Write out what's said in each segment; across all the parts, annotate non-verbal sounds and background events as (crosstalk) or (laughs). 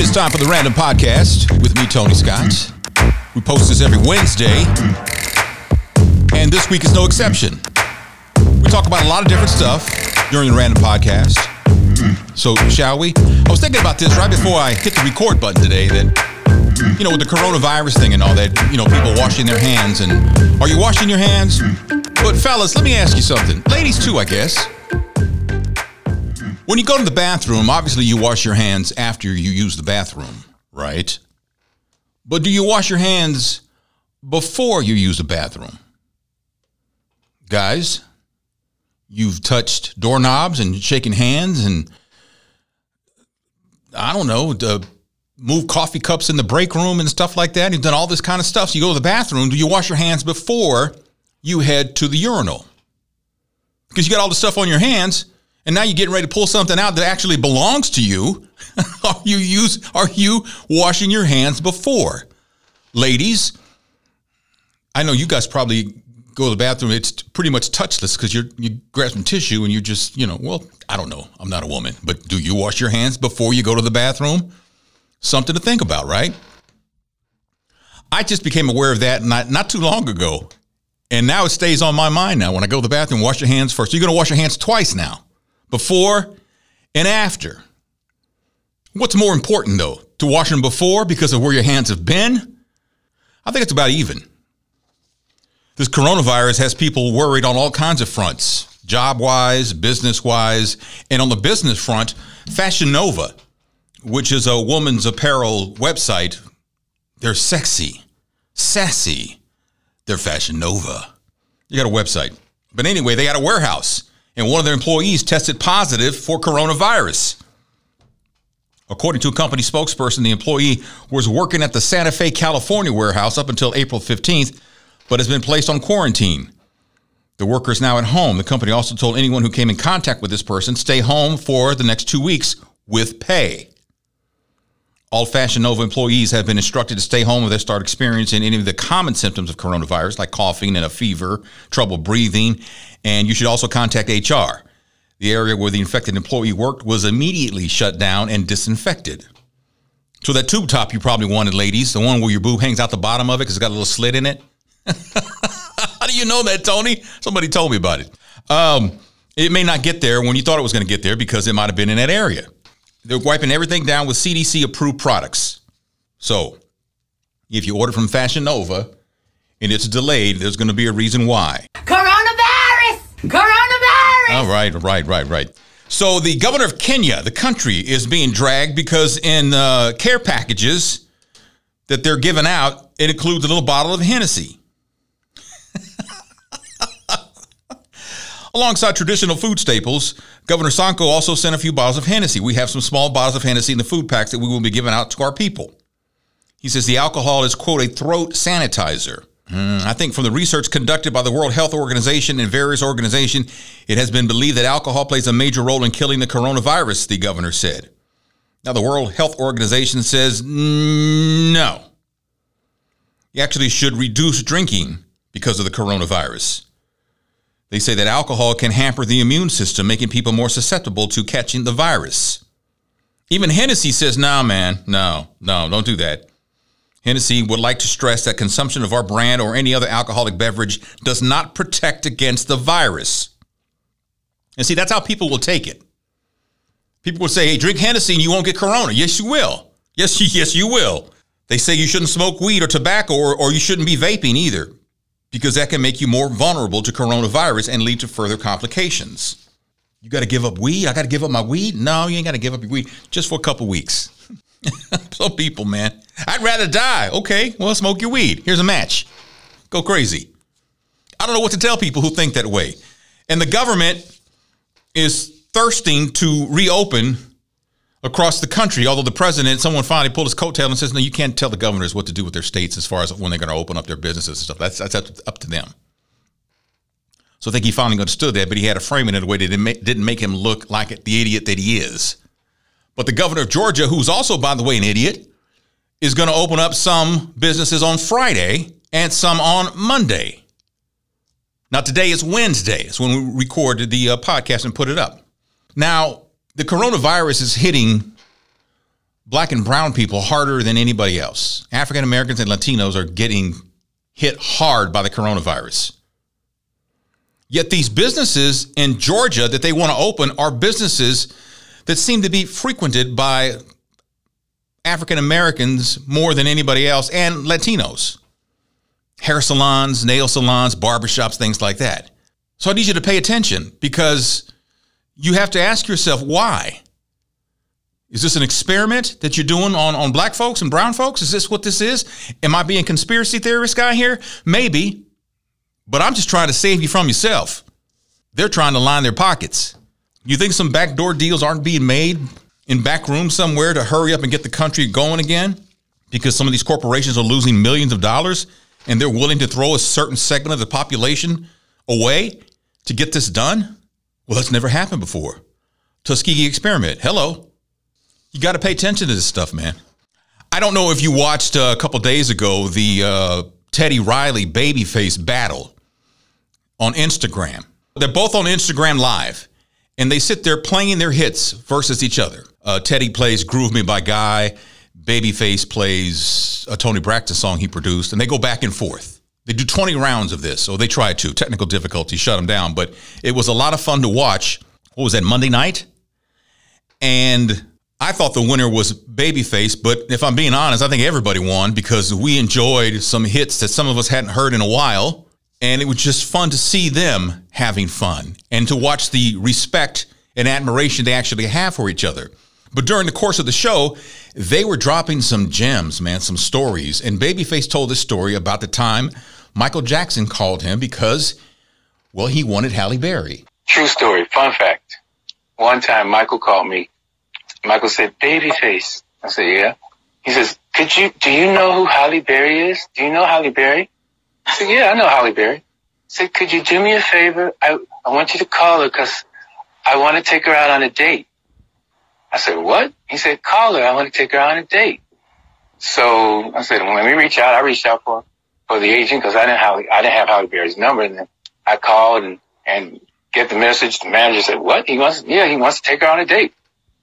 It is time for the Random Podcast with me, Tony Scott. We post this every Wednesday, and this week is no exception. We talk about a lot of different stuff during the Random Podcast. So, shall we? I was thinking about this right before I hit the record button today that, you know, with the coronavirus thing and all that, you know, people washing their hands. And are you washing your hands? But, fellas, let me ask you something. Ladies, too, I guess. When you go to the bathroom, obviously you wash your hands after you use the bathroom, right? But do you wash your hands before you use the bathroom? Guys, you've touched doorknobs and shaken hands and I don't know, to move coffee cups in the break room and stuff like that. You've done all this kind of stuff. So you go to the bathroom. Do you wash your hands before you head to the urinal? Because you got all the stuff on your hands and now you're getting ready to pull something out that actually belongs to you. (laughs) are you use are you washing your hands before? Ladies, I know you guys probably go to the bathroom, it's pretty much touchless because you're you grab some tissue and you just, you know, well, I don't know. I'm not a woman, but do you wash your hands before you go to the bathroom? Something to think about, right? I just became aware of that not not too long ago. And now it stays on my mind now. When I go to the bathroom, wash your hands first. You're gonna wash your hands twice now before and after. What's more important though? To wash them before because of where your hands have been? I think it's about even. This coronavirus has people worried on all kinds of fronts, job wise, business wise. And on the business front, Fashion Nova, which is a woman's apparel website, they're sexy, sassy. They're Fashion Nova. You got a website. But anyway, they got a warehouse and one of their employees tested positive for coronavirus. According to a company spokesperson, the employee was working at the Santa Fe, California warehouse up until April 15th, but has been placed on quarantine. The worker is now at home. The company also told anyone who came in contact with this person stay home for the next two weeks with pay. All Fashion Nova employees have been instructed to stay home if they start experiencing any of the common symptoms of coronavirus, like coughing and a fever, trouble breathing, and you should also contact HR. The area where the infected employee worked was immediately shut down and disinfected. So that tube top you probably wanted, ladies, the one where your boob hangs out the bottom of it because it's got a little slit in it. (laughs) How do you know that, Tony? Somebody told me about it. Um, it may not get there when you thought it was going to get there because it might have been in that area. They're wiping everything down with CDC approved products. So if you order from Fashion Nova and it's delayed, there's going to be a reason why. Coronavirus! All right, right, right, right. So the governor of Kenya, the country, is being dragged because in uh, care packages that they're giving out, it includes a little bottle of Hennessy. (laughs) Alongside traditional food staples, Governor Sonko also sent a few bottles of Hennessy. We have some small bottles of Hennessy in the food packs that we will be giving out to our people. He says the alcohol is, quote, a throat sanitizer. Mm, I think from the research conducted by the World Health Organization and various organizations, it has been believed that alcohol plays a major role in killing the coronavirus, the governor said. Now, the World Health Organization says no. You actually should reduce drinking because of the coronavirus. They say that alcohol can hamper the immune system, making people more susceptible to catching the virus. Even Hennessy says, nah, man, no, no, don't do that. Hennessy would like to stress that consumption of our brand or any other alcoholic beverage does not protect against the virus. And see, that's how people will take it. People will say, hey, drink Hennessy and you won't get corona. Yes, you will. Yes, (laughs) yes, you will. They say you shouldn't smoke weed or tobacco or, or you shouldn't be vaping either because that can make you more vulnerable to coronavirus and lead to further complications. You got to give up weed? I got to give up my weed? No, you ain't got to give up your weed just for a couple weeks. (laughs) Some people, man. I'd rather die. Okay, well, smoke your weed. Here's a match. Go crazy. I don't know what to tell people who think that way. And the government is thirsting to reopen across the country. Although the president, someone finally pulled his coattail and says, "No, you can't tell the governors what to do with their states as far as when they're going to open up their businesses and stuff. That's that's up to them." So I think he finally understood that, but he had to frame it in a way that didn't didn't make him look like the idiot that he is. But the governor of Georgia, who's also, by the way, an idiot, is going to open up some businesses on Friday and some on Monday. Now, today is Wednesday. It's when we recorded the uh, podcast and put it up. Now, the coronavirus is hitting black and brown people harder than anybody else. African Americans and Latinos are getting hit hard by the coronavirus. Yet these businesses in Georgia that they want to open are businesses that seem to be frequented by African Americans more than anybody else and Latinos. Hair salons, nail salons, barbershops, things like that. So I need you to pay attention because you have to ask yourself why. Is this an experiment that you're doing on, on black folks and brown folks? Is this what this is? Am I being conspiracy theorist guy here? Maybe. But I'm just trying to save you from yourself. They're trying to line their pockets. You think some backdoor deals aren't being made in back rooms somewhere to hurry up and get the country going again? Because some of these corporations are losing millions of dollars and they're willing to throw a certain segment of the population away to get this done? Well, that's never happened before. Tuskegee experiment. Hello. You got to pay attention to this stuff, man. I don't know if you watched uh, a couple days ago the uh, Teddy Riley babyface battle on Instagram. They're both on Instagram Live, and they sit there playing their hits versus each other. Uh, Teddy plays "Groove Me" by Guy. Babyface plays a Toni Braxton song he produced, and they go back and forth. They do 20 rounds of this, or they tried to. Technical difficulty shut them down, but it was a lot of fun to watch. What was that, Monday night? And I thought the winner was Babyface, but if I'm being honest, I think everybody won because we enjoyed some hits that some of us hadn't heard in a while. And it was just fun to see them having fun and to watch the respect and admiration they actually have for each other. But during the course of the show, they were dropping some gems, man, some stories. And Babyface told this story about the time Michael Jackson called him because, well, he wanted Halle Berry. True story. Fun fact. One time Michael called me. Michael said, Babyface. I said, yeah. He says, could you, do you know who Halle Berry is? Do you know Halle Berry? I said, yeah, I know Halle Berry. He said, could you do me a favor? I, I want you to call her because I want to take her out on a date. I said, what? He said, call her. I want to take her on a date. So I said, well, let me reach out. I reached out for, for the agent because I didn't have, I didn't have Halle Berry's number. And then I called and, and get the message. The manager said, what? He wants, yeah, he wants to take her on a date.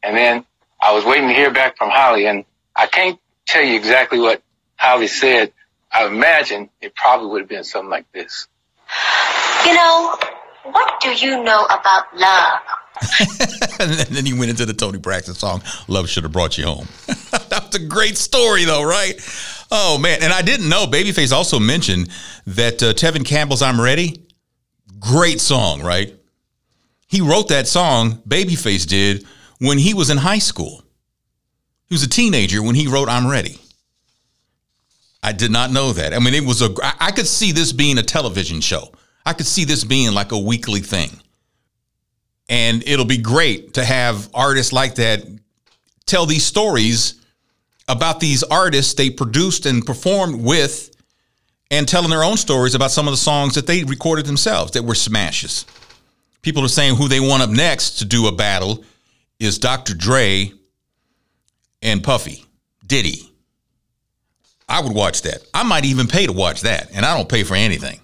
And then I was waiting to hear back from Halle and I can't tell you exactly what Halle said. I imagine it probably would have been something like this. You know, what do you know about love? (laughs) and then he went into the Toni Braxton song, Love Should Have Brought You Home. (laughs) That's a great story, though, right? Oh, man. And I didn't know, Babyface also mentioned that uh, Tevin Campbell's I'm Ready, great song, right? He wrote that song, Babyface did, when he was in high school. He was a teenager when he wrote I'm Ready. I did not know that. I mean, it was a, I could see this being a television show. I could see this being like a weekly thing. And it'll be great to have artists like that tell these stories about these artists they produced and performed with and telling their own stories about some of the songs that they recorded themselves that were smashes. People are saying who they want up next to do a battle is Dr. Dre and Puffy, Diddy. I would watch that. I might even pay to watch that, and I don't pay for anything.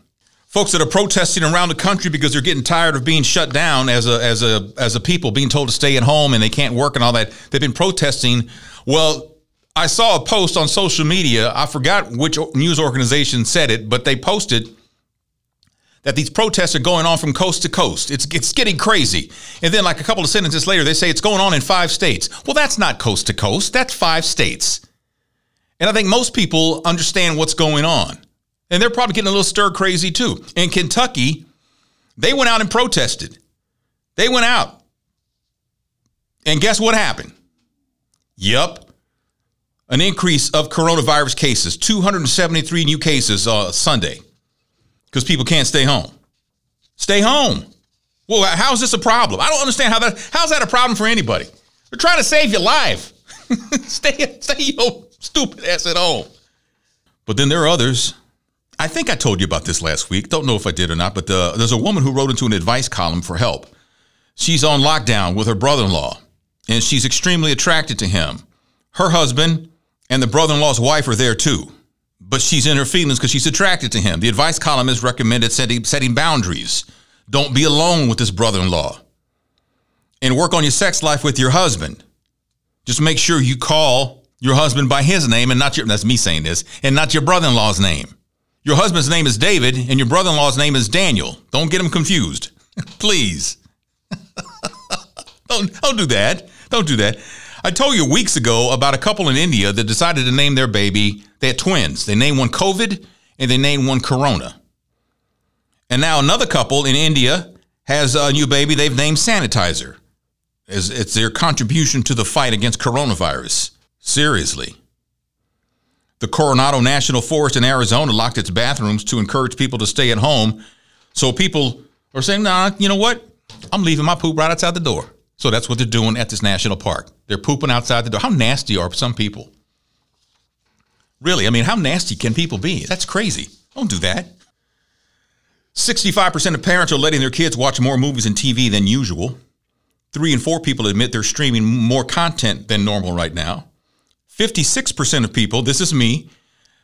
Folks that are protesting around the country because they're getting tired of being shut down as a as a as a people being told to stay at home and they can't work and all that. They've been protesting. Well, I saw a post on social media. I forgot which news organization said it, but they posted that these protests are going on from coast to coast. It's it's getting crazy. And then like a couple of sentences later they say it's going on in 5 states. Well, that's not coast to coast. That's 5 states. And I think most people understand what's going on. And they're probably getting a little stir crazy too. In Kentucky, they went out and protested. They went out. And guess what happened? Yep. An increase of coronavirus cases, 273 new cases uh, Sunday because people can't stay home. Stay home. Well, how is this a problem? I don't understand how that how's that a problem for anybody? They're trying to save your life. (laughs) stay stay your stupid ass at home. But then there are others. I think I told you about this last week. Don't know if I did or not, but uh, there's a woman who wrote into an advice column for help. She's on lockdown with her brother-in-law, and she's extremely attracted to him. Her husband and the brother-in-law's wife are there too but she's in her feelings because she's attracted to him. The advice column has recommended setting, setting boundaries. Don't be alone with this brother in law. And work on your sex life with your husband. Just make sure you call your husband by his name and not your, that's me saying this, and not your brother in law's name. Your husband's name is David and your brother in law's name is Daniel. Don't get them confused. (laughs) Please. (laughs) don't, don't do that. Don't do that. I told you weeks ago about a couple in India that decided to name their baby, they had twins. They named one COVID and they named one Corona. And now another couple in India has a new baby they've named Sanitizer. It's, it's their contribution to the fight against coronavirus. Seriously. The Coronado National Forest in Arizona locked its bathrooms to encourage people to stay at home. So people are saying, nah, you know what? I'm leaving my poop right outside the door. So that's what they're doing at this national park. They're pooping outside the door. How nasty are some people? Really, I mean, how nasty can people be? That's crazy. Don't do that. 65% of parents are letting their kids watch more movies and TV than usual. Three in four people admit they're streaming more content than normal right now. 56% of people, this is me,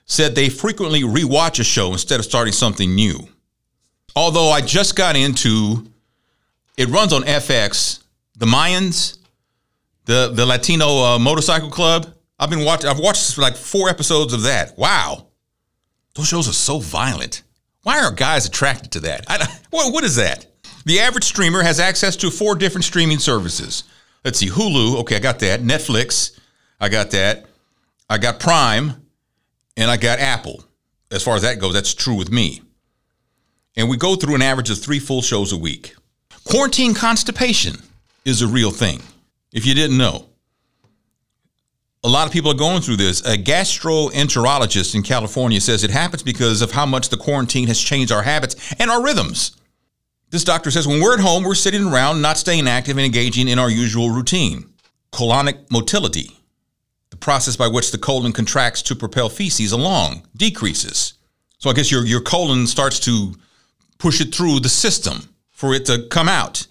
said they frequently rewatch a show instead of starting something new. Although I just got into, it runs on FX, the Mayans, the the Latino uh, Motorcycle Club. I've been watching. I've watched like four episodes of that. Wow, those shows are so violent. Why are guys attracted to that? I, (laughs) what, what is that? The average streamer has access to four different streaming services. Let's see, Hulu. Okay, I got that. Netflix. I got that. I got Prime, and I got Apple. As far as that goes, that's true with me. And we go through an average of three full shows a week. Quarantine constipation is a real thing. If you didn't know, a lot of people are going through this. A gastroenterologist in California says it happens because of how much the quarantine has changed our habits and our rhythms. This doctor says when we're at home, we're sitting around, not staying active and engaging in our usual routine. Colonic motility, the process by which the colon contracts to propel feces along, decreases. So I guess your, your colon starts to push it through the system for it to come out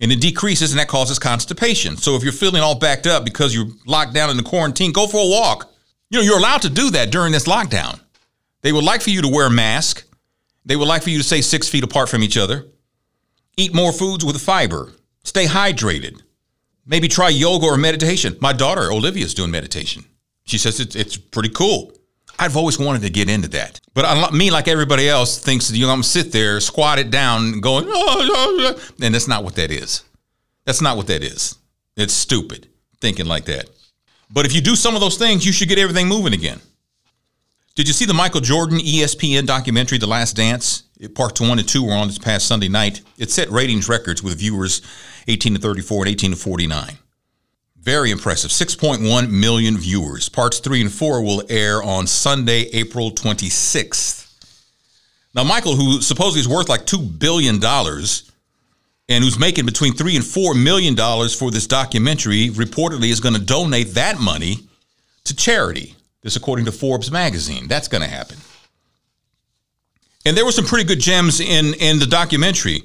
and it decreases and that causes constipation. So if you're feeling all backed up because you're locked down in the quarantine, go for a walk. You know, you're allowed to do that during this lockdown. They would like for you to wear a mask. They would like for you to stay six feet apart from each other. Eat more foods with fiber. Stay hydrated. Maybe try yoga or meditation. My daughter, Olivia, is doing meditation. She says it's, it's pretty cool. I've always wanted to get into that. But I, me, like everybody else, thinks you know, I'm gonna sit there, squat it down, going, oh, oh, oh. and that's not what that is. That's not what that is. It's stupid thinking like that. But if you do some of those things, you should get everything moving again. Did you see the Michael Jordan ESPN documentary, The Last Dance? Parts one and two were on this past Sunday night. It set ratings records with viewers 18 to 34 and 18 to 49. Very impressive. 6.1 million viewers. Parts three and four will air on Sunday, April 26th. Now, Michael, who supposedly is worth like $2 billion and who's making between three and four million dollars for this documentary, reportedly is going to donate that money to charity. This, according to Forbes magazine. That's going to happen. And there were some pretty good gems in, in the documentary.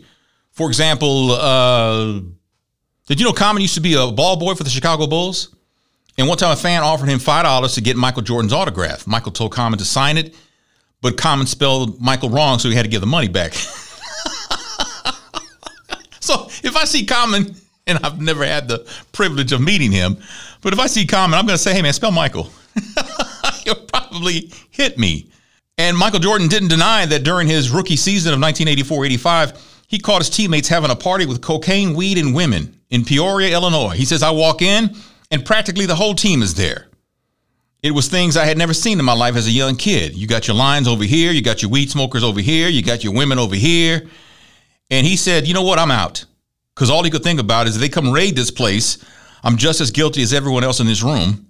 For example, uh, did you know Common used to be a ball boy for the Chicago Bulls? And one time a fan offered him $5 to get Michael Jordan's autograph. Michael told Common to sign it, but Common spelled Michael wrong, so he had to give the money back. (laughs) so if I see Common, and I've never had the privilege of meeting him, but if I see Common, I'm going to say, hey, man, spell Michael. (laughs) (laughs) He'll probably hit me. And Michael Jordan didn't deny that during his rookie season of 1984 85, he caught his teammates having a party with cocaine, weed, and women in Peoria, Illinois. He says, I walk in and practically the whole team is there. It was things I had never seen in my life as a young kid. You got your lines over here, you got your weed smokers over here, you got your women over here. And he said, You know what? I'm out. Because all he could think about is if they come raid this place, I'm just as guilty as everyone else in this room.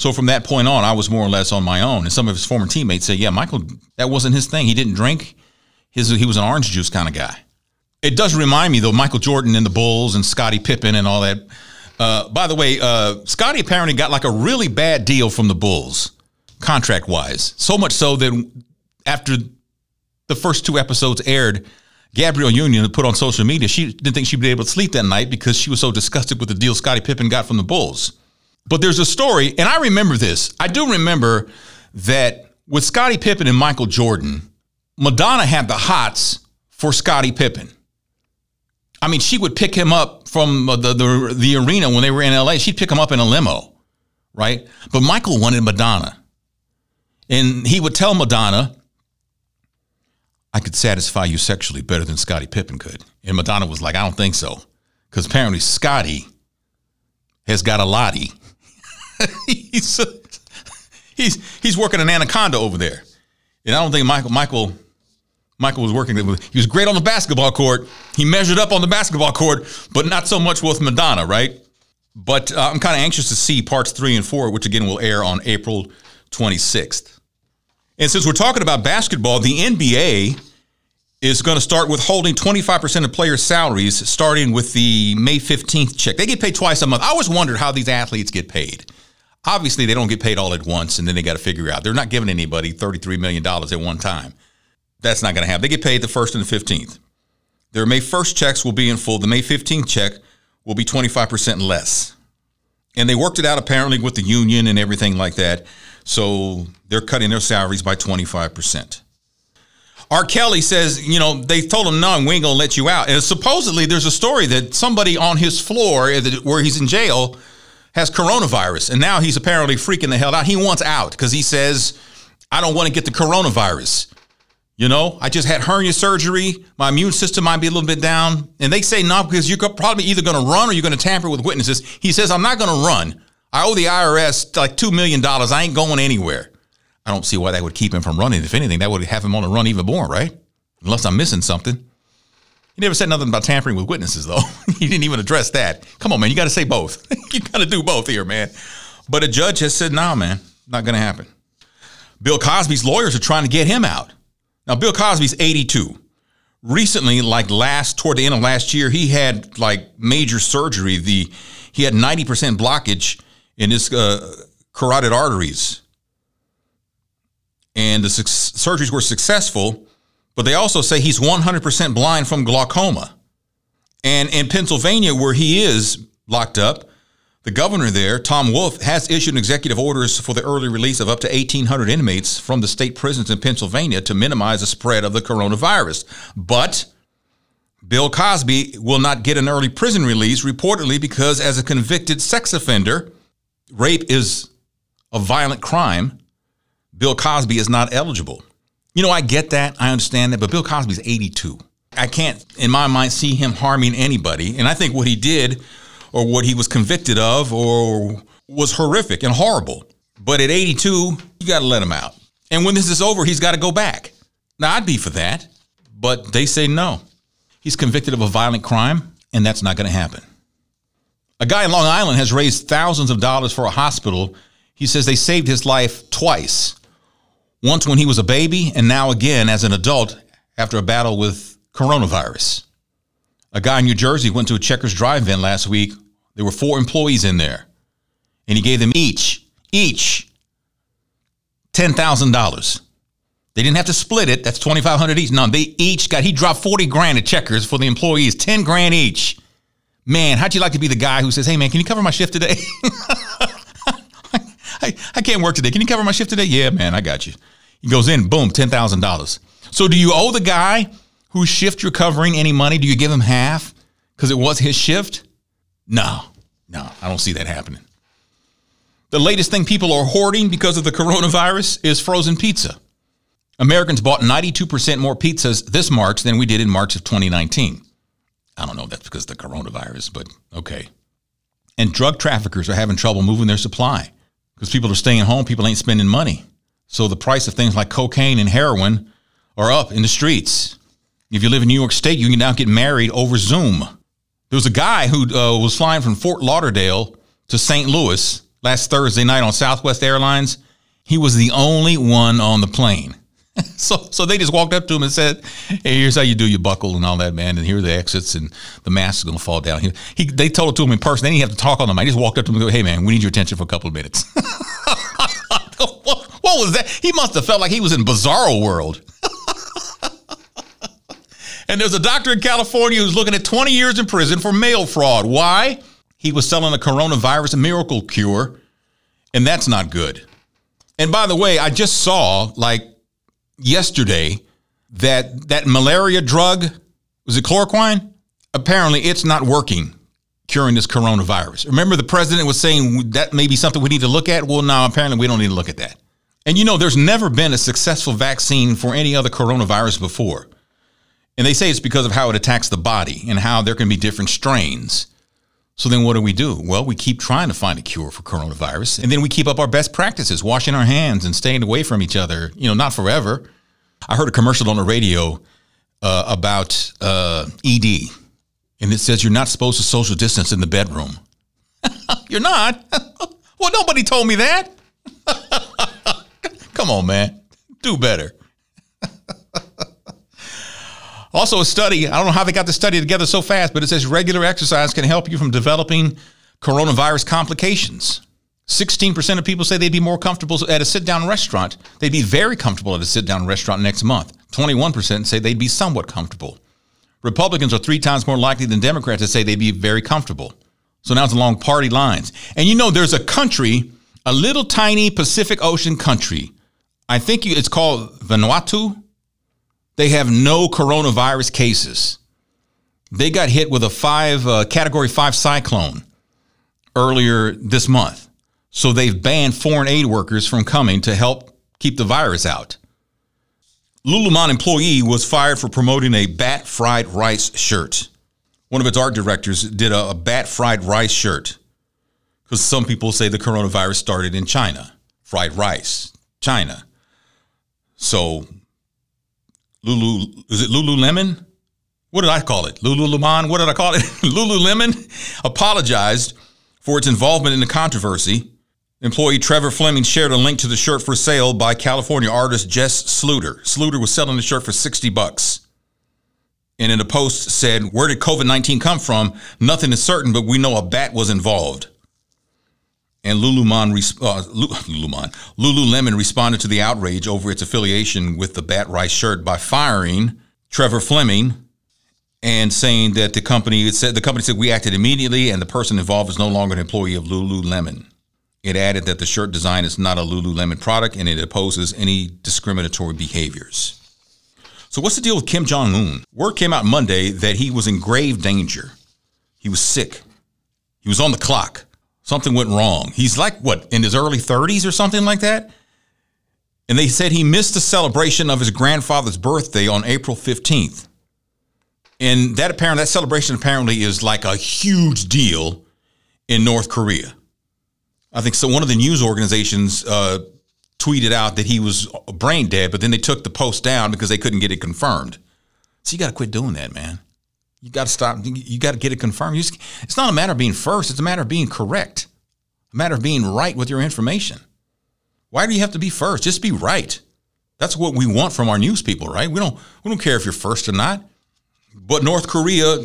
So from that point on, I was more or less on my own. And some of his former teammates said, Yeah, Michael, that wasn't his thing. He didn't drink. His, he was an orange juice kind of guy. It does remind me though, Michael Jordan and the Bulls and Scottie Pippen and all that. Uh, by the way, uh, Scottie apparently got like a really bad deal from the Bulls, contract wise. So much so that after the first two episodes aired, Gabrielle Union put on social media she didn't think she'd be able to sleep that night because she was so disgusted with the deal Scottie Pippen got from the Bulls. But there's a story, and I remember this. I do remember that with Scottie Pippen and Michael Jordan, Madonna had the hots for Scottie Pippen. I mean, she would pick him up from uh, the, the the arena when they were in LA. She'd pick him up in a limo, right? But Michael wanted Madonna, and he would tell Madonna, "I could satisfy you sexually better than Scottie Pippen could." And Madonna was like, "I don't think so," because apparently Scottie has got a lottie. (laughs) he's he's he's working an anaconda over there, and I don't think Michael Michael Michael was working. He was great on the basketball court. He measured up on the basketball court, but not so much with Madonna, right? But uh, I'm kind of anxious to see parts three and four, which again will air on April 26th. And since we're talking about basketball, the NBA is going to start withholding 25% of players' salaries starting with the May 15th check. They get paid twice a month. I always wondered how these athletes get paid. Obviously, they don't get paid all at once, and then they got to figure out. They're not giving anybody $33 million at one time. That's not going to happen. They get paid the 1st and the 15th. Their May 1st checks will be in full. The May 15th check will be 25% less. And they worked it out apparently with the union and everything like that. So they're cutting their salaries by 25%. R. Kelly says, you know, they told him, no, we ain't going to let you out. And supposedly there's a story that somebody on his floor where he's in jail has coronavirus. And now he's apparently freaking the hell out. He wants out because he says, I don't want to get the coronavirus. You know, I just had hernia surgery. My immune system might be a little bit down. And they say no, because you're probably either going to run or you're going to tamper with witnesses. He says, I'm not going to run. I owe the IRS like $2 million. I ain't going anywhere. I don't see why that would keep him from running. If anything, that would have him on the run even more, right? Unless I'm missing something. He never said nothing about tampering with witnesses, though. (laughs) he didn't even address that. Come on, man. You got to say both. (laughs) you got to do both here, man. But a judge has said, nah, man, not going to happen. Bill Cosby's lawyers are trying to get him out. Now, Bill Cosby's 82. Recently, like last toward the end of last year, he had like major surgery. The he had 90% blockage in his uh, carotid arteries, and the su- surgeries were successful. But they also say he's 100% blind from glaucoma. And in Pennsylvania, where he is locked up, the governor there, Tom Wolf, has issued executive orders for the early release of up to 1,800 inmates from the state prisons in Pennsylvania to minimize the spread of the coronavirus. But Bill Cosby will not get an early prison release, reportedly because, as a convicted sex offender, rape is a violent crime. Bill Cosby is not eligible. You know, I get that. I understand that. But Bill Cosby's 82. I can't, in my mind, see him harming anybody. And I think what he did or what he was convicted of or was horrific and horrible. But at 82, you got to let him out. And when this is over, he's got to go back. Now, I'd be for that, but they say no. He's convicted of a violent crime, and that's not going to happen. A guy in Long Island has raised thousands of dollars for a hospital. He says they saved his life twice once when he was a baby, and now again as an adult after a battle with coronavirus. A guy in New Jersey went to a Checkers drive-in last week. There were four employees in there, and he gave them each, each, ten thousand dollars. They didn't have to split it. That's twenty five hundred each. No, they each got. He dropped forty grand at Checkers for the employees, ten grand each. Man, how'd you like to be the guy who says, "Hey, man, can you cover my shift today? (laughs) I, I can't work today. Can you cover my shift today? Yeah, man, I got you." He goes in, boom, ten thousand dollars. So, do you owe the guy whose shift you're covering any money? Do you give him half because it was his shift? No, no, I don't see that happening. The latest thing people are hoarding because of the coronavirus is frozen pizza. Americans bought 92% more pizzas this March than we did in March of 2019. I don't know if that's because of the coronavirus, but okay. And drug traffickers are having trouble moving their supply because people are staying home, people ain't spending money. So the price of things like cocaine and heroin are up in the streets. If you live in New York State, you can now get married over Zoom. There was a guy who uh, was flying from Fort Lauderdale to St. Louis last Thursday night on Southwest Airlines. He was the only one on the plane. (laughs) so, so they just walked up to him and said, "Hey, here's how you do your buckle and all that, man. And here are the exits, and the mask is going to fall down." He, he, they told it to him in person. They didn't have to talk on the mic. He just walked up to him and go, "Hey, man, we need your attention for a couple of minutes." (laughs) what, was that? He must have felt like he was in Bizarro World. (laughs) And there's a doctor in California who's looking at 20 years in prison for mail fraud. Why? He was selling a coronavirus miracle cure, and that's not good. And by the way, I just saw like yesterday that that malaria drug was it chloroquine? Apparently, it's not working curing this coronavirus. Remember, the president was saying that may be something we need to look at. Well, now apparently we don't need to look at that. And you know, there's never been a successful vaccine for any other coronavirus before. And they say it's because of how it attacks the body and how there can be different strains. So then what do we do? Well, we keep trying to find a cure for coronavirus. And then we keep up our best practices, washing our hands and staying away from each other, you know, not forever. I heard a commercial on the radio uh, about uh, ED, and it says you're not supposed to social distance in the bedroom. (laughs) you're not? (laughs) well, nobody told me that. (laughs) Come on, man. Do better. (laughs) also, a study, I don't know how they got the study together so fast, but it says regular exercise can help you from developing coronavirus complications. 16% of people say they'd be more comfortable at a sit down restaurant. They'd be very comfortable at a sit down restaurant next month. 21% say they'd be somewhat comfortable. Republicans are three times more likely than Democrats to say they'd be very comfortable. So now it's along party lines. And you know, there's a country, a little tiny Pacific Ocean country. I think it's called Vanuatu. They have no coronavirus cases. They got hit with a five uh, category five cyclone earlier this month. So they've banned foreign aid workers from coming to help keep the virus out. Lululemon employee was fired for promoting a bat fried rice shirt. One of its art directors did a, a bat fried rice shirt because some people say the coronavirus started in China. Fried rice, China. So, Lulu, is it Lululemon? What did I call it? Lululemon? What did I call it? (laughs) Lululemon apologized for its involvement in the controversy Employee Trevor Fleming shared a link to the shirt for sale by California artist Jess Sluter. Sluter was selling the shirt for 60 bucks. And in a post said, Where did COVID 19 come from? Nothing is certain, but we know a bat was involved. And Lululemon, uh, (laughs) Lululemon, Lululemon responded to the outrage over its affiliation with the Bat Rice shirt by firing Trevor Fleming and saying that the company said the company said we acted immediately and the person involved is no longer an employee of Lululemon. It added that the shirt design is not a Lululemon product and it opposes any discriminatory behaviors. So, what's the deal with Kim Jong un? Word came out Monday that he was in grave danger. He was sick. He was on the clock. Something went wrong. He's like, what, in his early 30s or something like that? And they said he missed the celebration of his grandfather's birthday on April 15th. And that apparently, that celebration apparently is like a huge deal in North Korea. I think so. One of the news organizations uh, tweeted out that he was brain dead, but then they took the post down because they couldn't get it confirmed. So you got to quit doing that, man. You got to stop. You got to get it confirmed. Just, it's not a matter of being first. It's a matter of being correct. A matter of being right with your information. Why do you have to be first? Just be right. That's what we want from our news people, right? We don't we don't care if you're first or not. But North Korea,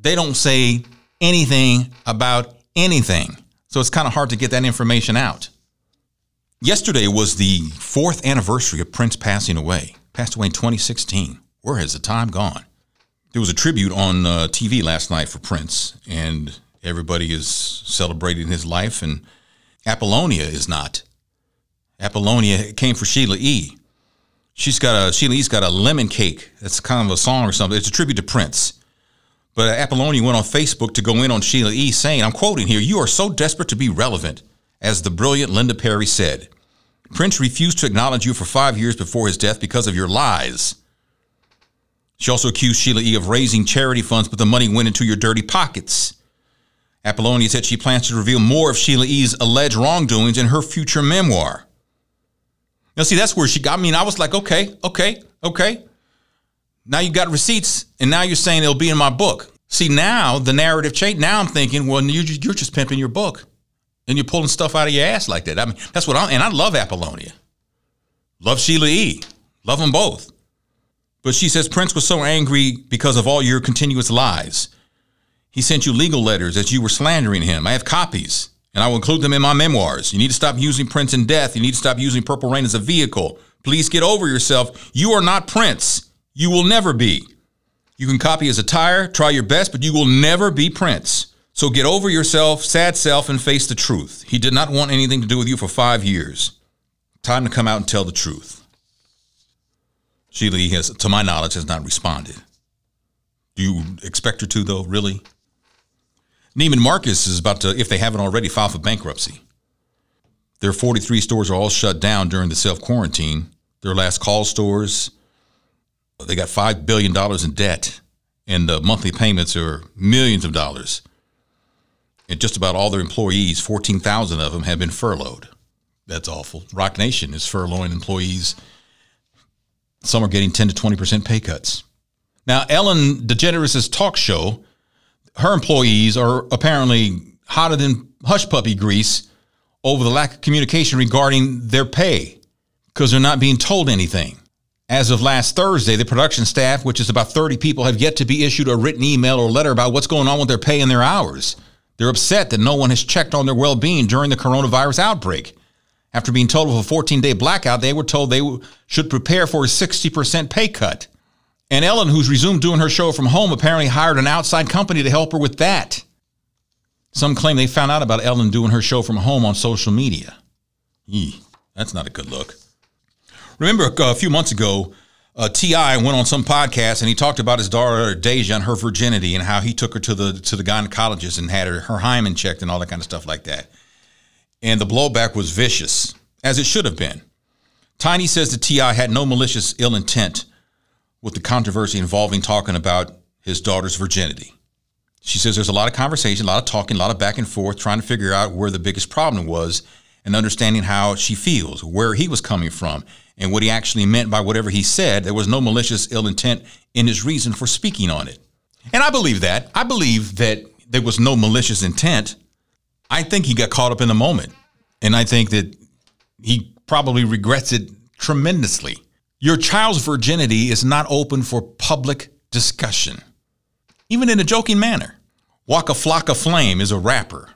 they don't say anything about anything. So it's kind of hard to get that information out. Yesterday was the fourth anniversary of Prince passing away. Passed away in 2016. Where has the time gone? There was a tribute on uh, TV last night for Prince, and everybody is celebrating his life, and Apollonia is not. Apollonia came for Sheila E. She's got a Sheila E's got a lemon cake. That's kind of a song or something. It's a tribute to Prince. But Apollonia went on Facebook to go in on Sheila E., saying, I'm quoting here, you are so desperate to be relevant, as the brilliant Linda Perry said. Prince refused to acknowledge you for five years before his death because of your lies. She also accused Sheila E. of raising charity funds, but the money went into your dirty pockets. Apollonia said she plans to reveal more of Sheila E.'s alleged wrongdoings in her future memoir. Now, see, that's where she got me. And I was like, okay, okay, okay. Now you got receipts, and now you're saying it'll be in my book. See, now the narrative changed. Now I'm thinking, well, you're just, you're just pimping your book, and you're pulling stuff out of your ass like that. I mean, that's what I'm. And I love Apollonia, love Sheila E, love them both. But she says Prince was so angry because of all your continuous lies. He sent you legal letters as you were slandering him. I have copies, and I will include them in my memoirs. You need to stop using Prince in death. You need to stop using Purple Rain as a vehicle. Please get over yourself. You are not Prince. You will never be. You can copy his attire, try your best, but you will never be Prince. So get over yourself, sad self, and face the truth. He did not want anything to do with you for five years. Time to come out and tell the truth. Sheila has, to my knowledge, has not responded. Do you expect her to, though, really? Neiman Marcus is about to, if they haven't already, file for bankruptcy. Their 43 stores are all shut down during the self quarantine. Their last call stores, they got $5 billion in debt, and the monthly payments are millions of dollars. And just about all their employees, 14,000 of them, have been furloughed. That's awful. Roc Nation is furloughing employees. Some are getting 10 to 20% pay cuts. Now, Ellen DeGeneres' talk show, her employees are apparently hotter than hush puppy grease over the lack of communication regarding their pay because they're not being told anything. As of last Thursday, the production staff, which is about 30 people, have yet to be issued a written email or letter about what's going on with their pay and their hours. They're upset that no one has checked on their well being during the coronavirus outbreak. After being told of a 14 day blackout, they were told they should prepare for a 60% pay cut. And Ellen, who's resumed doing her show from home, apparently hired an outside company to help her with that. Some claim they found out about Ellen doing her show from home on social media. Eee, that's not a good look. Remember a few months ago, uh, T.I. went on some podcast and he talked about his daughter Deyjah and her virginity and how he took her to the to the gynecologist and had her, her hymen checked and all that kind of stuff like that. And the blowback was vicious, as it should have been. Tiny says that T.I. had no malicious ill intent with the controversy involving talking about his daughter's virginity. She says there's a lot of conversation, a lot of talking, a lot of back and forth, trying to figure out where the biggest problem was and understanding how she feels, where he was coming from, and what he actually meant by whatever he said. There was no malicious ill intent in his reason for speaking on it. And I believe that. I believe that there was no malicious intent. I think he got caught up in the moment. And I think that he probably regrets it tremendously. Your child's virginity is not open for public discussion, even in a joking manner. Waka Flocka Flame is a rapper,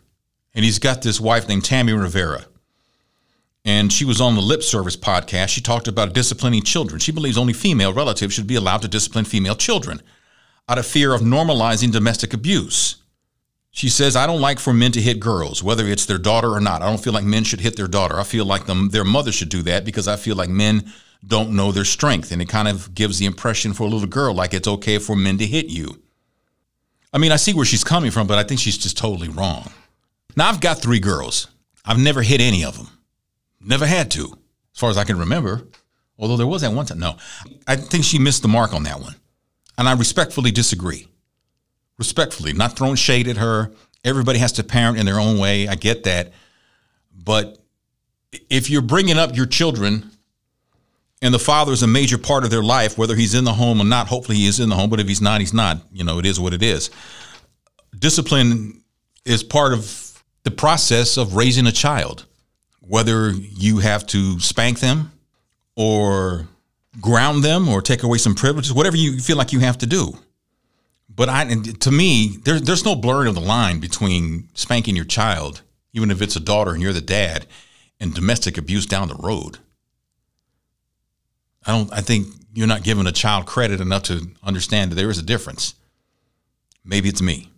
and he's got this wife named Tammy Rivera. And she was on the Lip Service podcast. She talked about disciplining children. She believes only female relatives should be allowed to discipline female children out of fear of normalizing domestic abuse. She says, I don't like for men to hit girls, whether it's their daughter or not. I don't feel like men should hit their daughter. I feel like them, their mother should do that because I feel like men don't know their strength. And it kind of gives the impression for a little girl like it's okay for men to hit you. I mean, I see where she's coming from, but I think she's just totally wrong. Now, I've got three girls. I've never hit any of them. Never had to, as far as I can remember. Although there was that one time. No, I think she missed the mark on that one. And I respectfully disagree. Respectfully, not throwing shade at her. Everybody has to parent in their own way. I get that. But if you're bringing up your children and the father is a major part of their life, whether he's in the home or not. Hopefully, he is in the home, but if he's not, he's not. You know, it is what it is. Discipline is part of the process of raising a child, whether you have to spank them or ground them or take away some privileges, whatever you feel like you have to do. But I, to me, there, there's no blurring of the line between spanking your child, even if it's a daughter and you're the dad, and domestic abuse down the road. I don't. I think you're not giving a child credit enough to understand that there is a difference. Maybe it's me.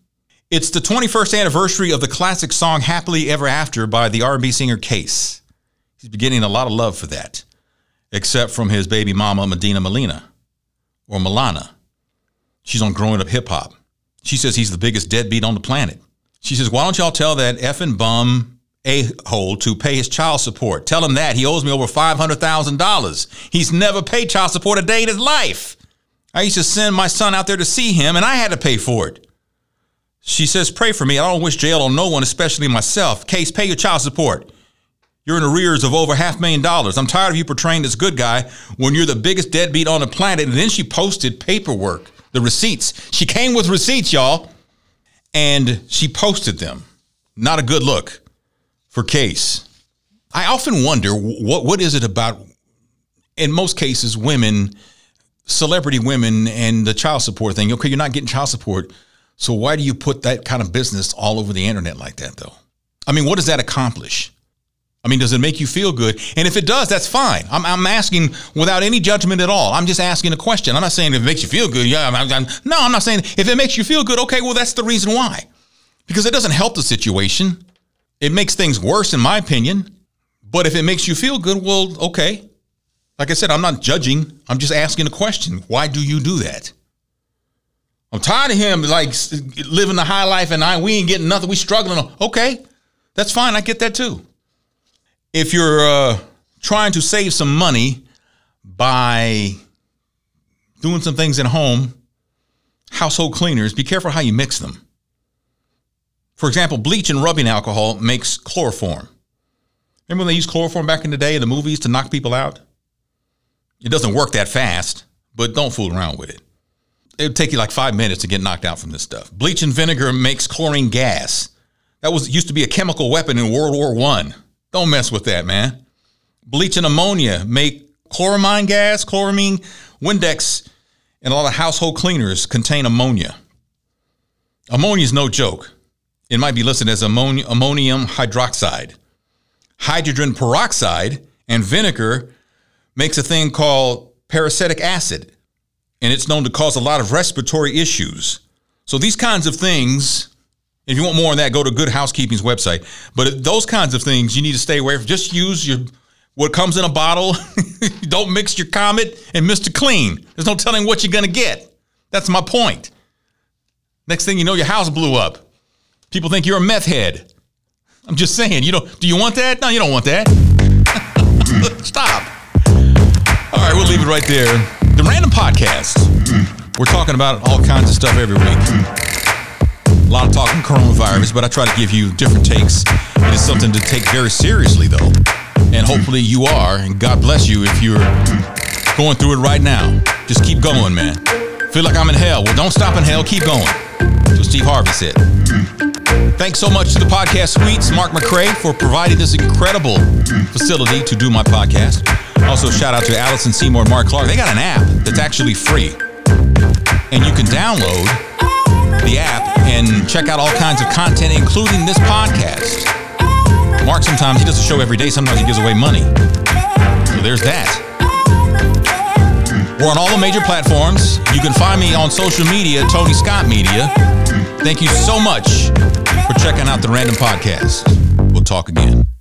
It's the 21st anniversary of the classic song "Happily Ever After" by the R&B singer Case. He's beginning a lot of love for that, except from his baby mama Medina Melina, or Milana. She's on Growing Up Hip Hop. She says he's the biggest deadbeat on the planet. She says, "Why don't y'all tell that effing bum a hole to pay his child support. Tell him that he owes me over $500,000. He's never paid child support a day in his life. I used to send my son out there to see him and I had to pay for it. She says, Pray for me. I don't wish jail on no one, especially myself. Case, pay your child support. You're in arrears of over half million dollars. I'm tired of you portraying this good guy when you're the biggest deadbeat on the planet. And then she posted paperwork, the receipts. She came with receipts, y'all, and she posted them. Not a good look for case. I often wonder what what is it about in most cases women celebrity women and the child support thing. Okay, you're not getting child support. So why do you put that kind of business all over the internet like that though? I mean, what does that accomplish? I mean, does it make you feel good? And if it does, that's fine. I'm, I'm asking without any judgment at all. I'm just asking a question. I'm not saying if it makes you feel good. Yeah, I'm, I'm, no, I'm not saying if it makes you feel good. Okay, well, that's the reason why. Because it doesn't help the situation. It makes things worse, in my opinion. But if it makes you feel good, well, okay. Like I said, I'm not judging. I'm just asking a question. Why do you do that? I'm tired of him like living the high life and I we ain't getting nothing. We struggling. Okay, that's fine. I get that too. If you're uh, trying to save some money by doing some things at home, household cleaners, be careful how you mix them. For example, bleach and rubbing alcohol makes chloroform. Remember when they used chloroform back in the day in the movies to knock people out? It doesn't work that fast, but don't fool around with it. It would take you like five minutes to get knocked out from this stuff. Bleach and vinegar makes chlorine gas. That was used to be a chemical weapon in World War One. Don't mess with that, man. Bleach and ammonia make chloramine gas, chloramine, Windex, and a lot of household cleaners contain ammonia. Ammonia is no joke. It might be listed as ammoni- ammonium hydroxide. Hydrogen peroxide and vinegar makes a thing called peracetic acid, and it's known to cause a lot of respiratory issues. So these kinds of things, if you want more on that, go to Good Housekeeping's website. But those kinds of things you need to stay away from. Just use your what comes in a bottle. (laughs) Don't mix your Comet and Mr. Clean. There's no telling what you're gonna get. That's my point. Next thing you know, your house blew up. People think you're a meth head. I'm just saying, you know, do you want that? No, you don't want that. (laughs) Stop. All right, we'll leave it right there. The Random Podcast. We're talking about all kinds of stuff every week. A lot of talking coronavirus, but I try to give you different takes. It is something to take very seriously, though. And hopefully you are, and God bless you if you're going through it right now. Just keep going, man. Feel like I'm in hell. Well, don't stop in hell, keep going. That's what Steve Harvey said. Thanks so much to the podcast suites, Mark McCrae, for providing this incredible facility to do my podcast. Also, shout out to Allison Seymour and Mark Clark. They got an app that's actually free. And you can download the app and check out all kinds of content, including this podcast. Mark sometimes he does a show every day, sometimes he gives away money. So there's that. We're on all the major platforms. You can find me on social media, Tony Scott Media. Thank you so much for checking out the Random Podcast. We'll talk again.